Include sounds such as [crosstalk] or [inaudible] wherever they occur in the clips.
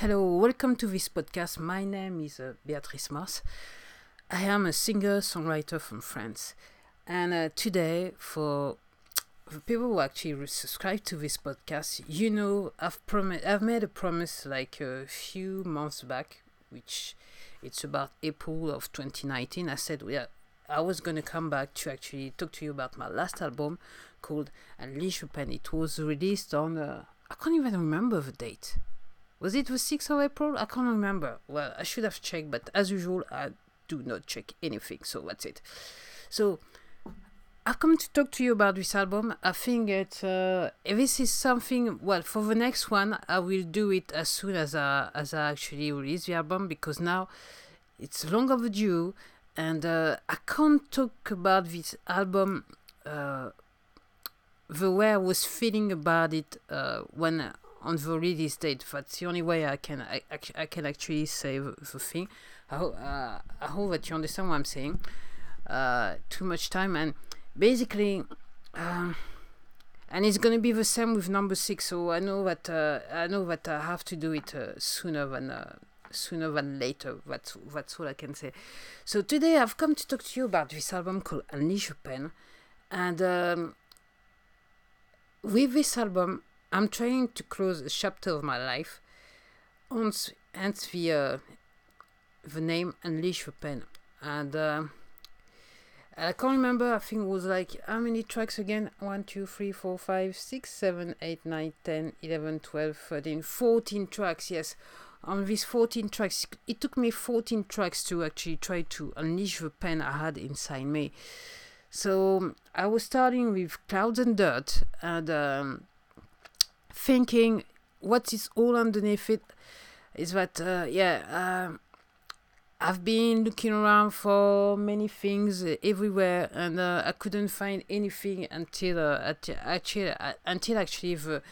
Hello, welcome to this podcast. My name is uh, Beatrice Mars. I am a singer songwriter from France. And uh, today, for the people who actually subscribe to this podcast, you know, I've, prom- I've made a promise like a few months back, which it's about April of 2019. I said, yeah, I was going to come back to actually talk to you about my last album called Unleash Your Pen. It was released on, uh, I can't even remember the date. Was it the 6th of April? I can't remember. Well, I should have checked, but as usual, I do not check anything, so that's it. So, I've come to talk to you about this album. I think it, uh, this is something, well, for the next one, I will do it as soon as I, as I actually release the album because now it's long overdue and uh, I can't talk about this album uh, the way I was feeling about it uh, when on the release date. That's the only way I can I, I can actually say the, thing. I, ho- uh, I hope that you understand what I'm saying. Uh, too much time and basically, um, and it's gonna be the same with number six. So I know that uh, I know that I have to do it uh, sooner than uh, sooner than later. That's that's all I can say. So today I've come to talk to you about this album called Unleash Your Pen, and um, with this album I'm trying to close a chapter of my life, hence, hence the uh, the name Unleash the Pen, and. Uh, I can't remember. I think it was like how many tracks again? 1, 2, 3, 4, 5, 6, 7, 8, 9, 10, 11, 12, 13, 14 tracks. Yes, on these 14 tracks, it took me 14 tracks to actually try to unleash the pen I had inside me. So I was starting with Clouds and Dirt and um, thinking what is all underneath it is that, uh, yeah. Uh, I've been looking around for many things uh, everywhere, and uh, I couldn't find anything until uh, actually until actually the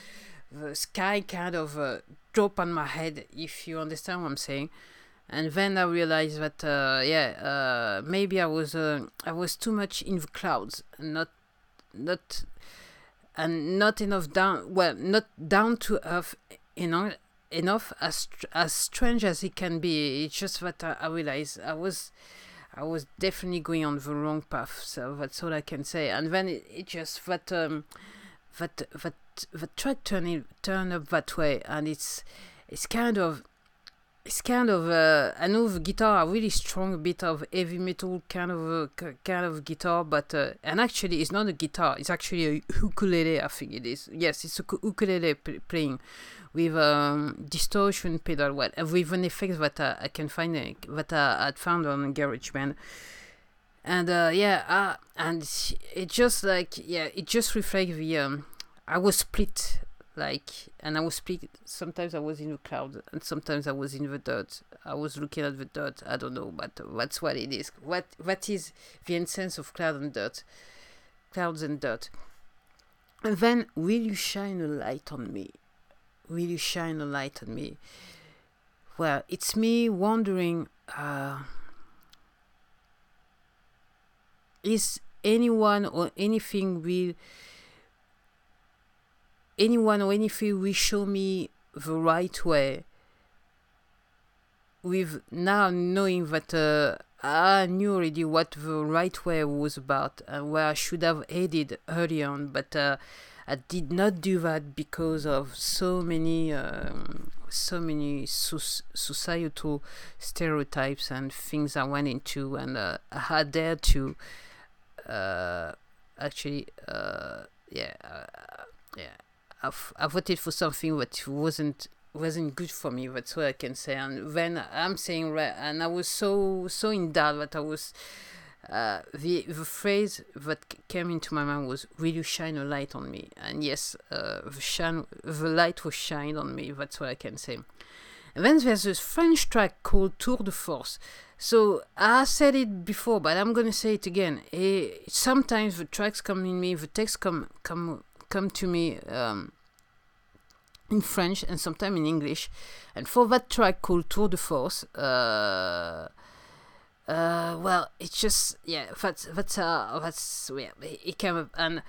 the sky kind of uh, dropped on my head. If you understand what I'm saying, and then I realized that uh, yeah, uh, maybe I was I was too much in the clouds, not not and not enough down. Well, not down to earth, enough as as strange as it can be it's just that I, I realized i was i was definitely going on the wrong path so that's all i can say and then it, it just that um that that the track turn turn up that way and it's it's kind of it's kind of uh, I know guitar a really strong bit of heavy metal kind of a, kind of guitar but uh, and actually it's not a guitar it's actually a ukulele I think it is. Yes it's a ukulele playing with um, distortion pedal well with an effect that uh, I can find uh, that I had found on GarageBand. And uh, yeah uh, and it just like yeah it just reflects the um, I was split like and i was speak sometimes i was in the cloud and sometimes i was in the dirt i was looking at the dirt i don't know but that's what it is. What what is the essence of cloud and dirt clouds and dirt and then will you shine a light on me? Will you shine a light on me? Well it's me wondering uh, is anyone or anything will anyone or anything will show me the right way with now knowing that uh, I knew already what the right way was about and where I should have headed early on, but uh, I did not do that because of so many, um, so many so- societal stereotypes and things I went into, and uh, I had there to uh, actually, uh, yeah, uh, yeah I've, I voted for something that wasn't wasn't good for me. That's what I can say. And then I'm saying, and I was so so in doubt that I was. Uh, the the phrase that came into my mind was "Will you shine a light on me?" And yes, uh, the shine the light was shined on me. That's what I can say. And then there's this French track called Tour de Force. So I said it before, but I'm gonna say it again. It, eh, sometimes the tracks come in me, the text come come come to me um, in French and sometimes in English. And for that track called Tour de Force, uh, uh, well, it's just yeah, that's that's uh, that's yeah, it came up and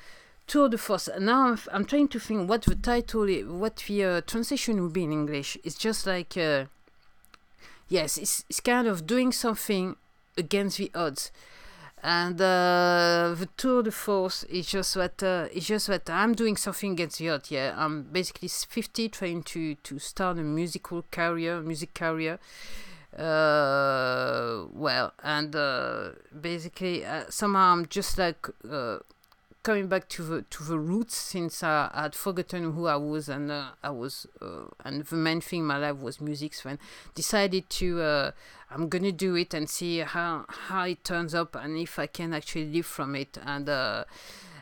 tour de force. And now I'm, I'm trying to think what the title, is, what the uh, translation would be in English. It's just like, uh, yes, it's, it's kind of doing something against the odds. And uh, the tour de force is just that uh, it's just that I'm doing something against the odds. Yeah, I'm basically 50, trying to to start a musical career, music career. Uh, well, and uh, basically uh, somehow I'm just like uh, coming back to the to the roots since I had forgotten who I was and uh, I was uh, and the main thing in my life was music. So I decided to uh, I'm gonna do it and see how how it turns up and if I can actually live from it. And uh,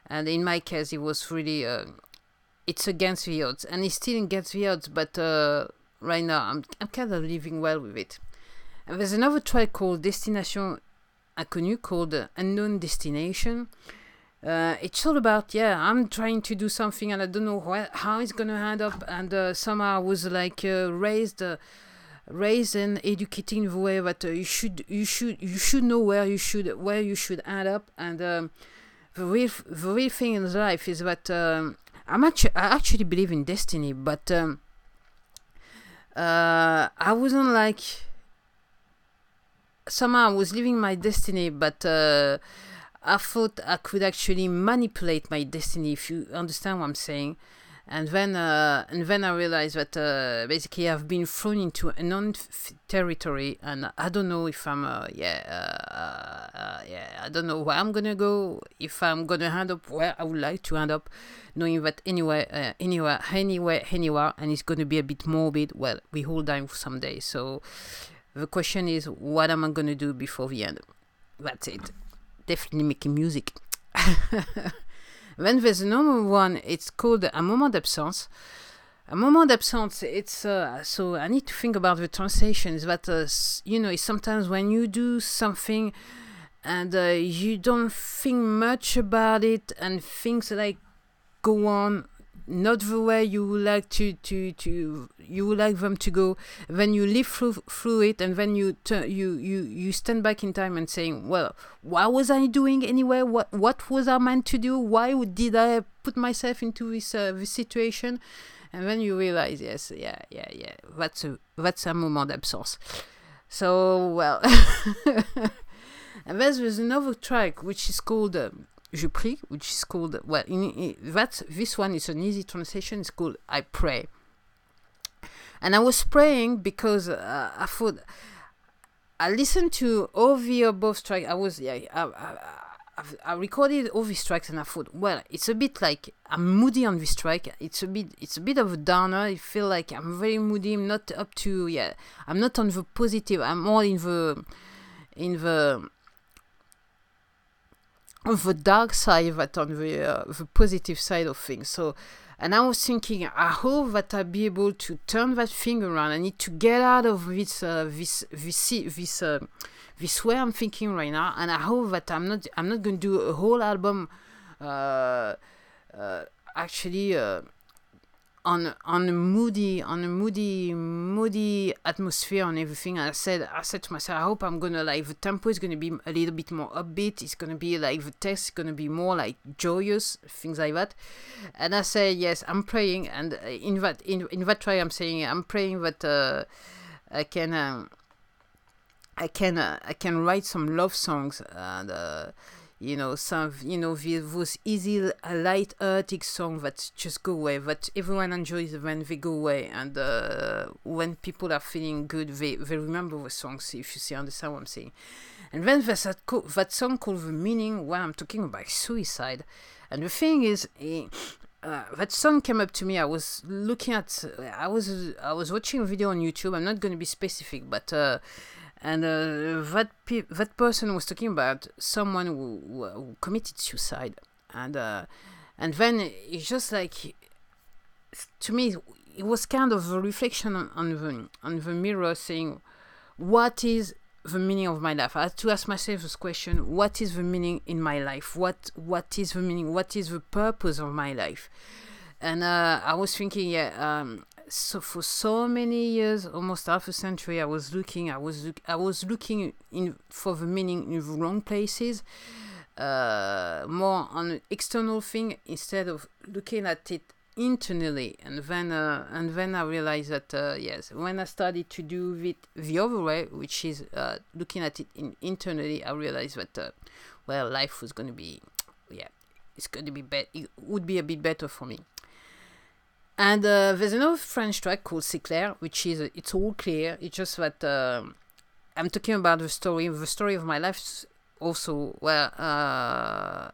and in my case, it was really uh, it's against the odds and it's still against the odds, but uh, right now I'm I'm kind of living well with it. And there's another track called Destination Inconnue called Unknown Destination uh, it's all about yeah i'm trying to do something and i don't know wh- how it's gonna end up. And uh, somehow i was like uh, raised uh, raised and in the way that uh, you should you should you should know where you should where you should end up. And um, the real the real thing in life is that um, i'm actually i actually believe in destiny but um, uh, i wasn't like somehow i was living my destiny but I thought I could actually manipulate my destiny, if you understand what I'm saying. And then, uh, and then I realized that uh, basically I've been thrown into a non territory, and I don't know if I'm, uh, yeah, uh, uh, yeah, I don't know where I'm gonna go. If I'm gonna end up where I would like to end up, knowing that anywhere, uh, anywhere, anywhere, anywhere, and it's gonna be a bit morbid. Well, we all die someday, so the question is, what am I gonna do before the end? That's it definitely making music. [laughs] then there's another one, it's called A Moment d'Absence. A moment d'absence, it's uh, so I need to think about the translations that uh, you know, sometimes when you do something and uh, you don't think much about it and things like go on not the way you would like to to to you would like them to go. Then you live through through it and then you turn you you you stand back in time and saying well what was i doing anyway? What what was i meant to do? Why did i put myself into this uh, this situation? And then you realize yes yeah yeah yeah that's a that's a moment d'absence so well [laughs] and there's, there's another track which is called um, je prie, which is called well, in, in, that this one is an easy translation. It's called I pray, and I was praying because uh, I thought I listened to all the above tracks. I was yeah, I, I, I, I recorded all these tracks, and I thought, well, it's a bit like I'm moody on this track. It's a bit, it's a bit of a downer. I feel like I'm very moody. I'm not up to yeah. I'm not on the positive. I'm more in the in the the dark side but on the uh, the positive side of things. So, and I was thinking, I hope that I'll be able to turn that thing around. I need to get out of this uh, this this this uh, this way I'm thinking right now, and I hope that I'm not I'm not going to do a whole album. Uh, uh, actually uh, on on a moody on a moody moody atmosphere and everything. And i said i said to myself i hope i'm gonna like the tempo is gonna be a little bit more upbeat. It's gonna be like the text is gonna be more like joyous things like that. And i say yes i'm praying. And in that in, in that way i'm saying i'm praying that uh, i can um, i can uh, i can write some love songs and uh, you know some you know those easy light-hearted songs that just go away that everyone enjoys when they go away and uh, when people are feeling good they, they remember the songs if you see understand what i'm saying and then there's that, co- that song called the meaning where i'm talking about suicide and the thing is uh, that song came up to me. I was looking at, I was, I was watching a video on YouTube. I'm not going to be specific, but uh, and uh, that pe- that person was talking about someone who, who committed suicide, and uh, and then it's just like to me it was kind of a reflection on, on the on the mirror, saying, "What is the meaning of my life?" I had to ask myself this question: What is the meaning in my life? What what is the meaning? What is the purpose of my life? And uh, I was thinking, yeah, um, so for so many years, almost half a century, I was looking, I was, I was looking in for the meaning in the wrong places, uh, more on an external thing instead of looking at it internally. And then uh, and then I realized that uh, yes when I started to do it the other way which is uh, looking at it in internally I realized that uh, well life was going to be yeah it's going to be better it would be a bit better for me and uh, there's another French track called C'est clair which is uh, it's all clear. It's just that I'm talking about the story the story of my life also well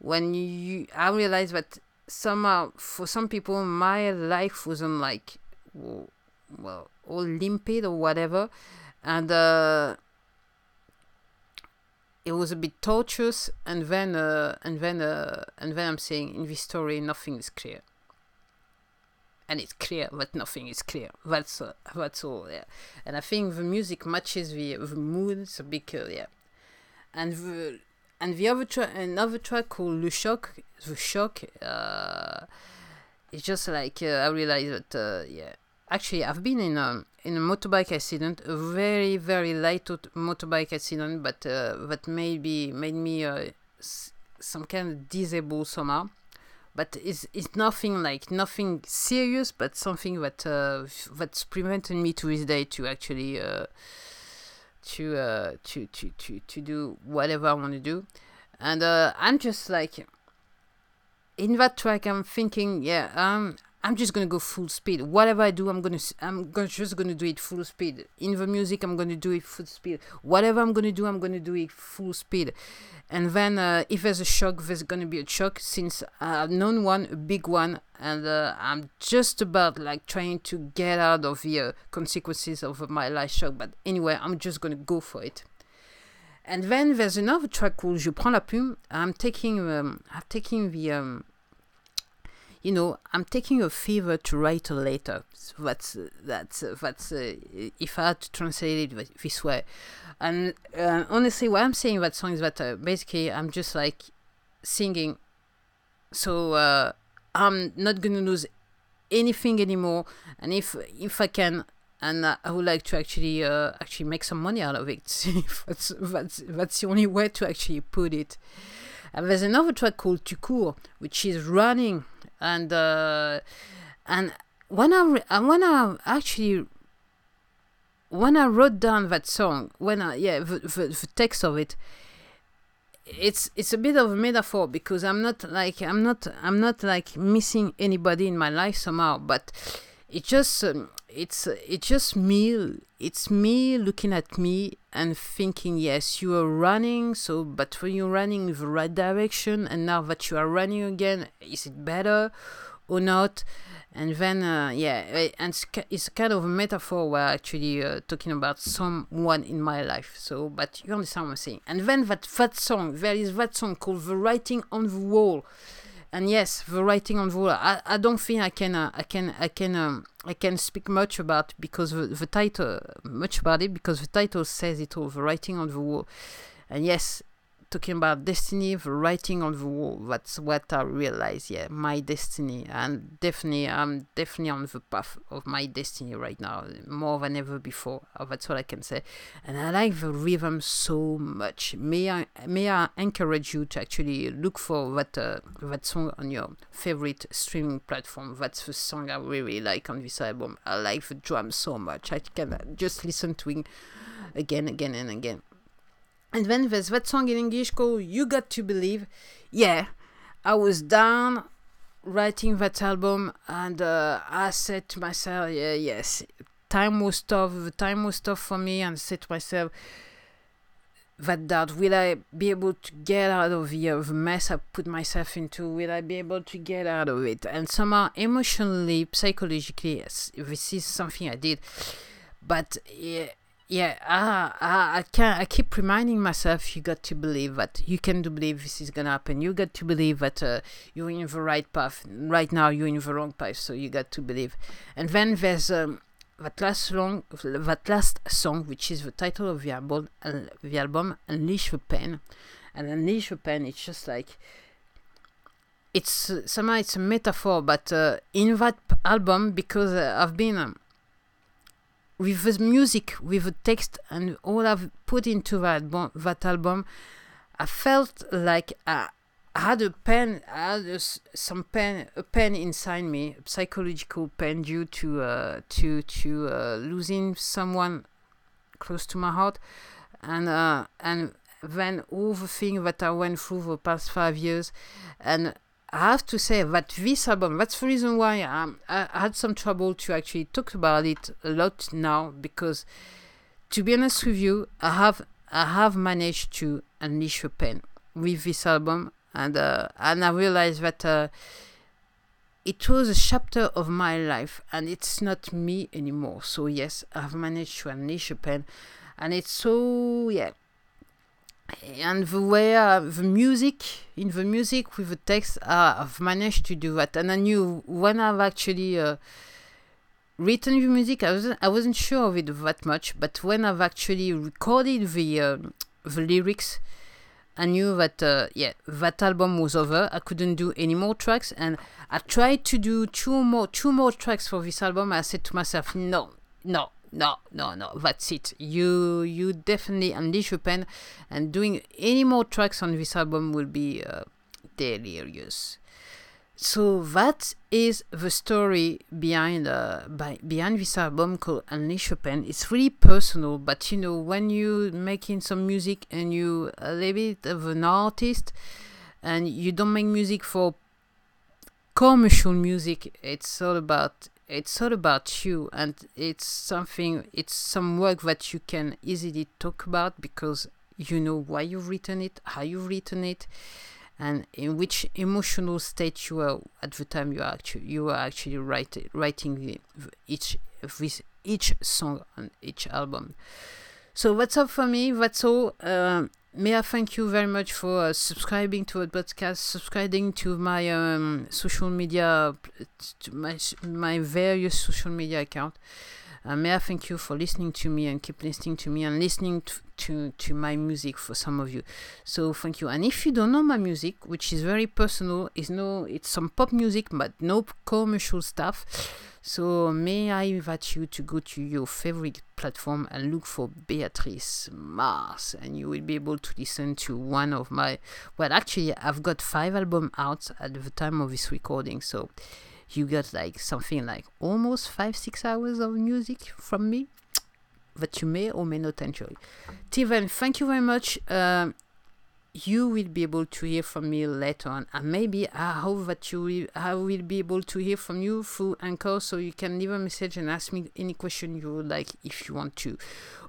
when you I realized that somehow for some people my life wasn't like well all limpid or whatever. And uh, it was a bit tortuous. and then uh, and then uh, and then i'm saying in this story nothing is clear and it's clear that nothing is clear that's uh, that's all yeah and i think the music matches the, the mood it's a bit uh, yeah. And the and the other track, another track called Le Choc, The Shock, uh, it's just like uh, I realized that uh, yeah, actually I've been in a in a motorbike accident, a very very light motorbike accident, but uh, that maybe made me some kind of disabled somehow. But it's it's nothing like nothing serious, but something that uh, that's prevented me to this day to actually uh, to uh, to to to to do whatever I want to do, and uh, I'm just like in that track. I'm thinking, yeah, um, I'm just gonna go full speed. Whatever I do, I'm gonna I'm gonna just gonna do it full speed. In the music, I'm gonna do it full speed. Whatever I'm gonna do, I'm gonna do it full speed. And then uh, if there's a shock, there's gonna be a shock. Since I've known one, a big one, and uh, I'm just about like trying to get out of the uh, consequences of my life shock. But anyway, I'm just gonna go for it. And then there's another track called Je prends la plume. I'm taking um, I'm taking the um, you know, I'm taking a fever to write a letter. So that's that's that's uh, if I had to translate it this way. And uh, honestly, what I'm saying that song is that uh, basically I'm just like singing. So uh, I'm not gonna lose anything anymore, and if if I can, and I would like to actually uh, actually make some money out of it. [laughs] that's that's that's the only way to actually put it. And there's another track called Tu cours, which is running, and uh, and when I when I actually when I wrote down that song, when I yeah the, the, the text of it, it's it's a bit of a metaphor because I'm not like I'm not I'm not like missing anybody in my life somehow, but it just um, it's it's just me it's me looking at me and thinking yes you are running so but when you're running in the right direction and now that you are running again is it better or not? And then uh, yeah and it's kind of a metaphor where actually uh, talking about someone in my life so but you understand what i'm saying. And then that that song there is that song called the writing on the wall and yes the writing on the wall i, I don't think i can uh, i can i can um, i can speak much about because the, the title much about it because the title says it all the writing on the wall. And yes talking about destiny, the writing on the wall. That's what I realize. Yeah, my destiny, and definitely, I'm definitely on the path of my destiny right now, more than ever before. Oh, that's what I can say. And I like the rhythm so much. May I may I encourage you to actually look for that uh, that song on your favorite streaming platform. That's the song I really like on this album. I like the drums so much. I can just listen to it again, again, and again. And then there's that song in English called You Got to Believe. Yeah, I was down writing that album and uh, I said to myself, yeah, yes, time was tough, the time was tough for me, and said to myself, that doubt, will I be able to get out of the, uh, the mess I put myself into? Will I be able to get out of it? And somehow, emotionally, psychologically, this is something I did. But yeah, yeah, ah, I can I keep reminding myself you got to believe that you can do believe this is gonna happen. You got to believe that uh, you're in the right path. Right now you're in the wrong path, so you got to believe. And then there's um, that last song, that last song, which is the title of the album, the album Unleash the Pain, and Unleash the Pain. It's just like it's somehow it's a metaphor, but uh, in that album because uh, I've been. Um, with the music, with the text, and all I've put into that album, that album, I felt like I, had a pain, I had a, some pain, a pain inside me, a psychological pain due to uh, to to uh, losing someone close to my heart, and uh, and then all the things that I went through the past five years, and I have to say that this album, that's the reason why um, I had some trouble to actually talk about it a lot now because, to be honest with you, I have I have managed to unleash a pain with this album, and uh, and I realized that uh, it was a chapter of my life, and it's not me anymore. So yes, I've managed to unleash a pain, and it's so yeah and the way uh, the music in the music with the text uh, I've managed to do that. And I knew when I've actually uh, written the music I wasn't I wasn't sure of it that much. But when I've actually recorded the uh, the lyrics I knew that uh, yeah that album was over. I couldn't do any more tracks. And I tried to do two more two more tracks for this album. I said to myself no no no, no, no. That's it. You you definitely unleash your pen, and doing any more tracks on this album will be uh, delirious. So that is the story behind uh, by, behind this album called Unleash Your Pen. It's really personal, but you know when you're making some music and you a little bit of an artist, and you don't make music for commercial music. It's all about it's all about you and it's something it's some work that you can easily talk about because you know why you've written it how you've written it and in which emotional state you are at the time you are actually you are actually write, writing each with each song on each album so that's all for me that's all may I thank you very much for uh, subscribing to a podcast, subscribing to my um, social media, to my my various social media account. Uh, may I thank you for listening to me and keep listening to me and listening to, to, to my music for some of you. So thank you. And if you don't know my music, which is very personal, is no, it's some pop music, but no commercial stuff. So may I invite you to go to your favorite platform and look for Beatrice Mars, and you will be able to listen to one of my. Well, actually, I've got five albums out at the time of this recording, so you got like something like almost five six hours of music from me that you may or may not enjoy. Steven, thank you very much. Uh, you will be able to hear from me later on and maybe i hope that you will i will be able to hear from you through anchor so you can leave a message and ask me any question you would like if you want to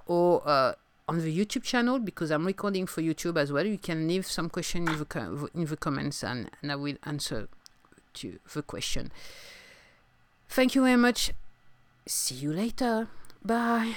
or uh, on the youtube channel because i'm recording for youtube as well you can leave some question in the, in the comments and, and i will answer to the question. Thank you very much. See you later. Bye